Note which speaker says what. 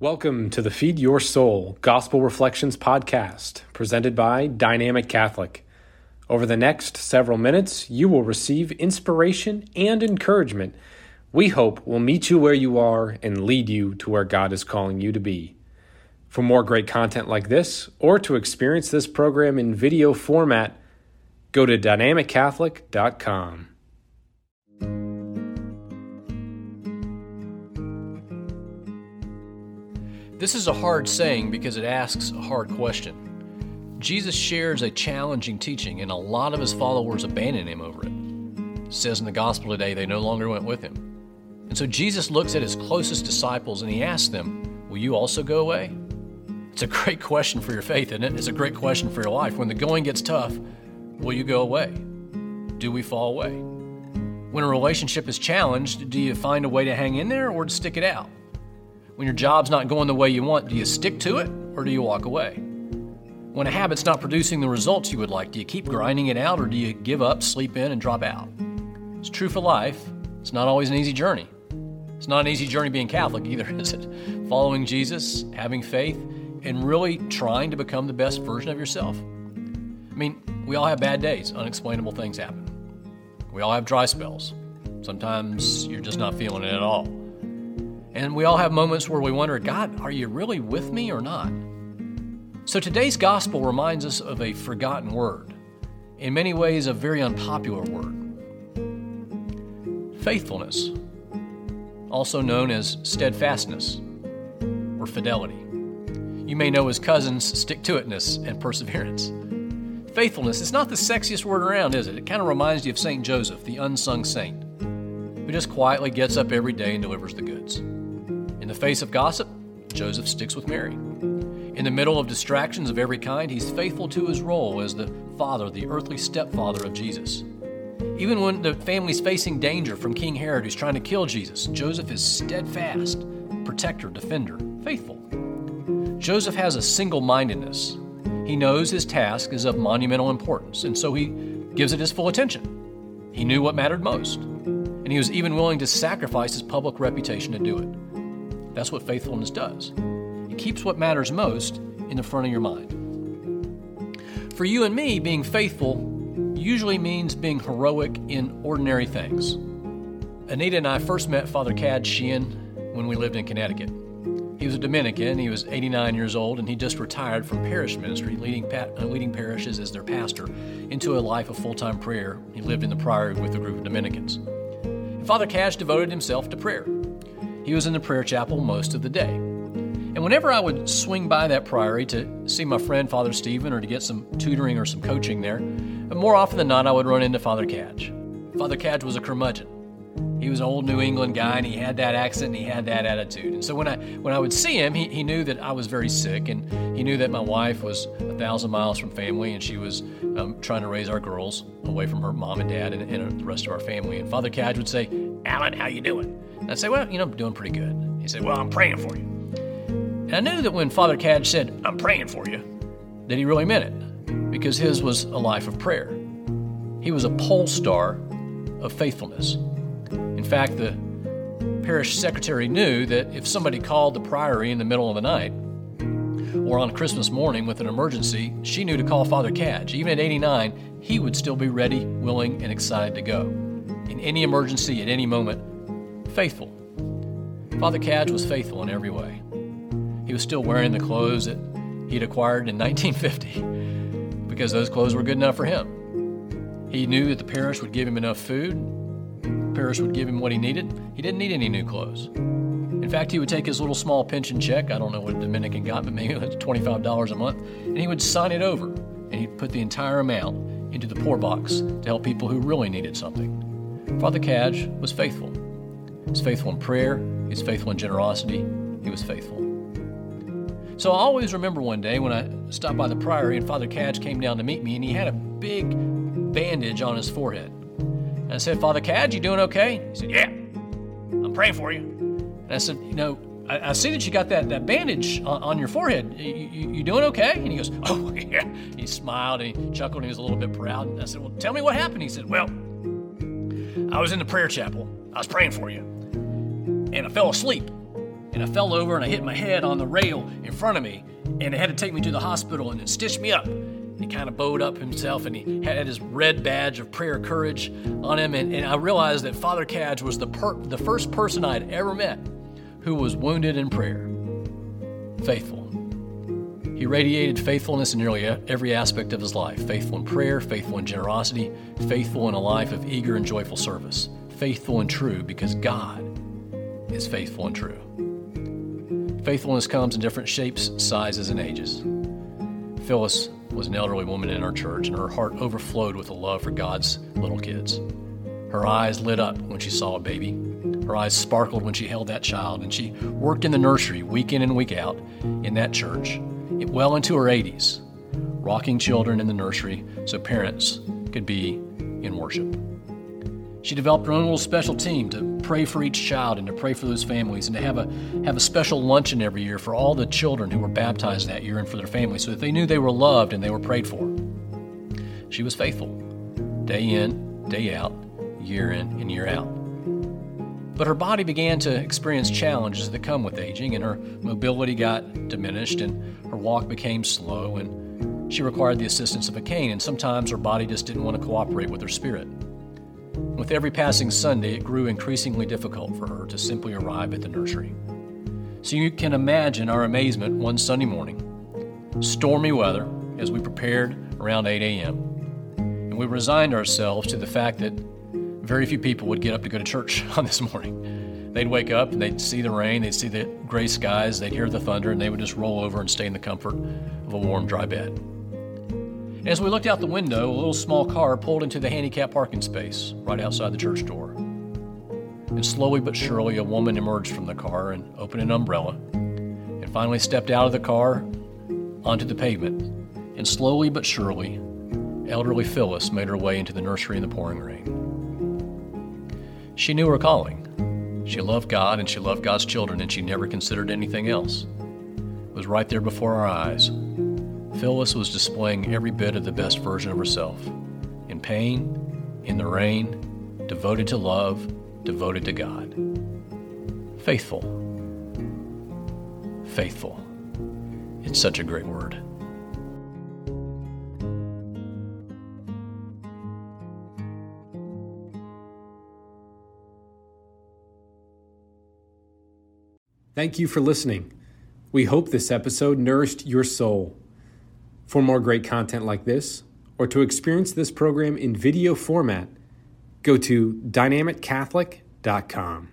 Speaker 1: Welcome to the Feed Your Soul Gospel Reflections podcast, presented by Dynamic Catholic. Over the next several minutes, you will receive inspiration and encouragement we hope will meet you where you are and lead you to where God is calling you to be. For more great content like this, or to experience this program in video format, go to dynamiccatholic.com.
Speaker 2: This is a hard saying because it asks a hard question. Jesus shares a challenging teaching, and a lot of his followers abandon him over it. It says in the gospel today they no longer went with him. And so Jesus looks at his closest disciples and he asks them, Will you also go away? It's a great question for your faith, isn't it? It's a great question for your life. When the going gets tough, will you go away? Do we fall away? When a relationship is challenged, do you find a way to hang in there or to stick it out? When your job's not going the way you want, do you stick to it or do you walk away? When a habit's not producing the results you would like, do you keep grinding it out or do you give up, sleep in, and drop out? It's true for life. It's not always an easy journey. It's not an easy journey being Catholic either, is it? Following Jesus, having faith, and really trying to become the best version of yourself. I mean, we all have bad days, unexplainable things happen. We all have dry spells. Sometimes you're just not feeling it at all. And we all have moments where we wonder, God, are you really with me or not? So today's gospel reminds us of a forgotten word, in many ways, a very unpopular word faithfulness, also known as steadfastness or fidelity. You may know as cousins stick to itness and perseverance. Faithfulness is not the sexiest word around, is it? It kind of reminds you of St. Joseph, the unsung saint, who just quietly gets up every day and delivers the goods. In the face of gossip, Joseph sticks with Mary. In the middle of distractions of every kind, he's faithful to his role as the father, the earthly stepfather of Jesus. Even when the family's facing danger from King Herod, who's trying to kill Jesus, Joseph is steadfast, protector, defender, faithful. Joseph has a single mindedness. He knows his task is of monumental importance, and so he gives it his full attention. He knew what mattered most, and he was even willing to sacrifice his public reputation to do it. That's what faithfulness does. It keeps what matters most in the front of your mind. For you and me, being faithful usually means being heroic in ordinary things. Anita and I first met Father Cadge Sheehan when we lived in Connecticut. He was a Dominican, he was 89 years old, and he just retired from parish ministry, leading, pa- uh, leading parishes as their pastor, into a life of full time prayer. He lived in the priory with a group of Dominicans. Father Cadge devoted himself to prayer. He was in the prayer chapel most of the day. And whenever I would swing by that priory to see my friend Father Stephen or to get some tutoring or some coaching there, more often than not, I would run into Father Cadge. Father Cadge was a curmudgeon. He was an old New England guy, and he had that accent and he had that attitude. And so when I when I would see him, he, he knew that I was very sick, and he knew that my wife was a thousand miles from family, and she was um, trying to raise our girls away from her mom and dad and, and the rest of our family. And Father Cadge would say, "Alan, how you doing?" And I'd say, Well, you know, I'm doing pretty good. He said, Well, I'm praying for you. And I knew that when Father Cadge said, I'm praying for you, that he really meant it because his was a life of prayer. He was a pole star of faithfulness. In fact, the parish secretary knew that if somebody called the priory in the middle of the night or on Christmas morning with an emergency, she knew to call Father Cadge. Even at 89, he would still be ready, willing, and excited to go. In any emergency, at any moment, faithful. Father Cadge was faithful in every way. He was still wearing the clothes that he'd acquired in 1950 because those clothes were good enough for him. He knew that the parish would give him enough food, the parish would give him what he needed. He didn't need any new clothes. In fact, he would take his little small pension check, I don't know what a Dominican got, but maybe it was $25 a month, and he would sign it over and he'd put the entire amount into the poor box to help people who really needed something. Father Cadge was faithful. He was faithful in prayer, he was faithful in generosity, he was faithful. So I always remember one day when I stopped by the priory and Father Cadge came down to meet me and he had a big bandage on his forehead. And I said, Father Cadge, you doing okay? He said, Yeah, I'm praying for you. And I said, You know, I, I see that you got that, that bandage on, on your forehead. You, you, you, doing okay? And he goes, Oh, yeah. He smiled and he chuckled and he was a little bit proud. And I said, Well, tell me what happened. He said, Well, I was in the prayer chapel. I was praying for you and I fell asleep. And I fell over and I hit my head on the rail in front of me, and they had to take me to the hospital and then stitch me up. And he kind of bowed up himself and he had his red badge of prayer courage on him. And, and I realized that Father Cadge was the, per, the first person I'd ever met who was wounded in prayer. Faithful. He radiated faithfulness in nearly every aspect of his life faithful in prayer, faithful in generosity, faithful in a life of eager and joyful service, faithful and true because God is faithful and true. Faithfulness comes in different shapes, sizes, and ages. Phyllis was an elderly woman in our church, and her heart overflowed with a love for God's little kids. Her eyes lit up when she saw a baby. Her eyes sparkled when she held that child, and she worked in the nursery week in and week out in that church, well into her 80s, rocking children in the nursery so parents could be in worship. She developed her own little special team to pray for each child and to pray for those families and to have a have a special luncheon every year for all the children who were baptized that year and for their families so that they knew they were loved and they were prayed for. She was faithful, day in, day out, year in and year out. But her body began to experience challenges that come with aging, and her mobility got diminished, and her walk became slow, and she required the assistance of a cane, and sometimes her body just didn't want to cooperate with her spirit. With every passing Sunday, it grew increasingly difficult for her to simply arrive at the nursery. So you can imagine our amazement one Sunday morning. Stormy weather as we prepared around 8 a.m. And we resigned ourselves to the fact that very few people would get up to go to church on this morning. They'd wake up and they'd see the rain, they'd see the gray skies, they'd hear the thunder, and they would just roll over and stay in the comfort of a warm, dry bed. As we looked out the window, a little small car pulled into the handicap parking space right outside the church door. And slowly but surely, a woman emerged from the car and opened an umbrella, and finally stepped out of the car onto the pavement. And slowly but surely, elderly Phyllis made her way into the nursery in the pouring rain. She knew her calling. She loved God and she loved God's children, and she never considered anything else. It was right there before our eyes Phyllis was displaying every bit of the best version of herself in pain, in the rain, devoted to love, devoted to God. Faithful. Faithful. It's such a great word.
Speaker 1: Thank you for listening. We hope this episode nourished your soul. For more great content like this, or to experience this program in video format, go to dynamiccatholic.com.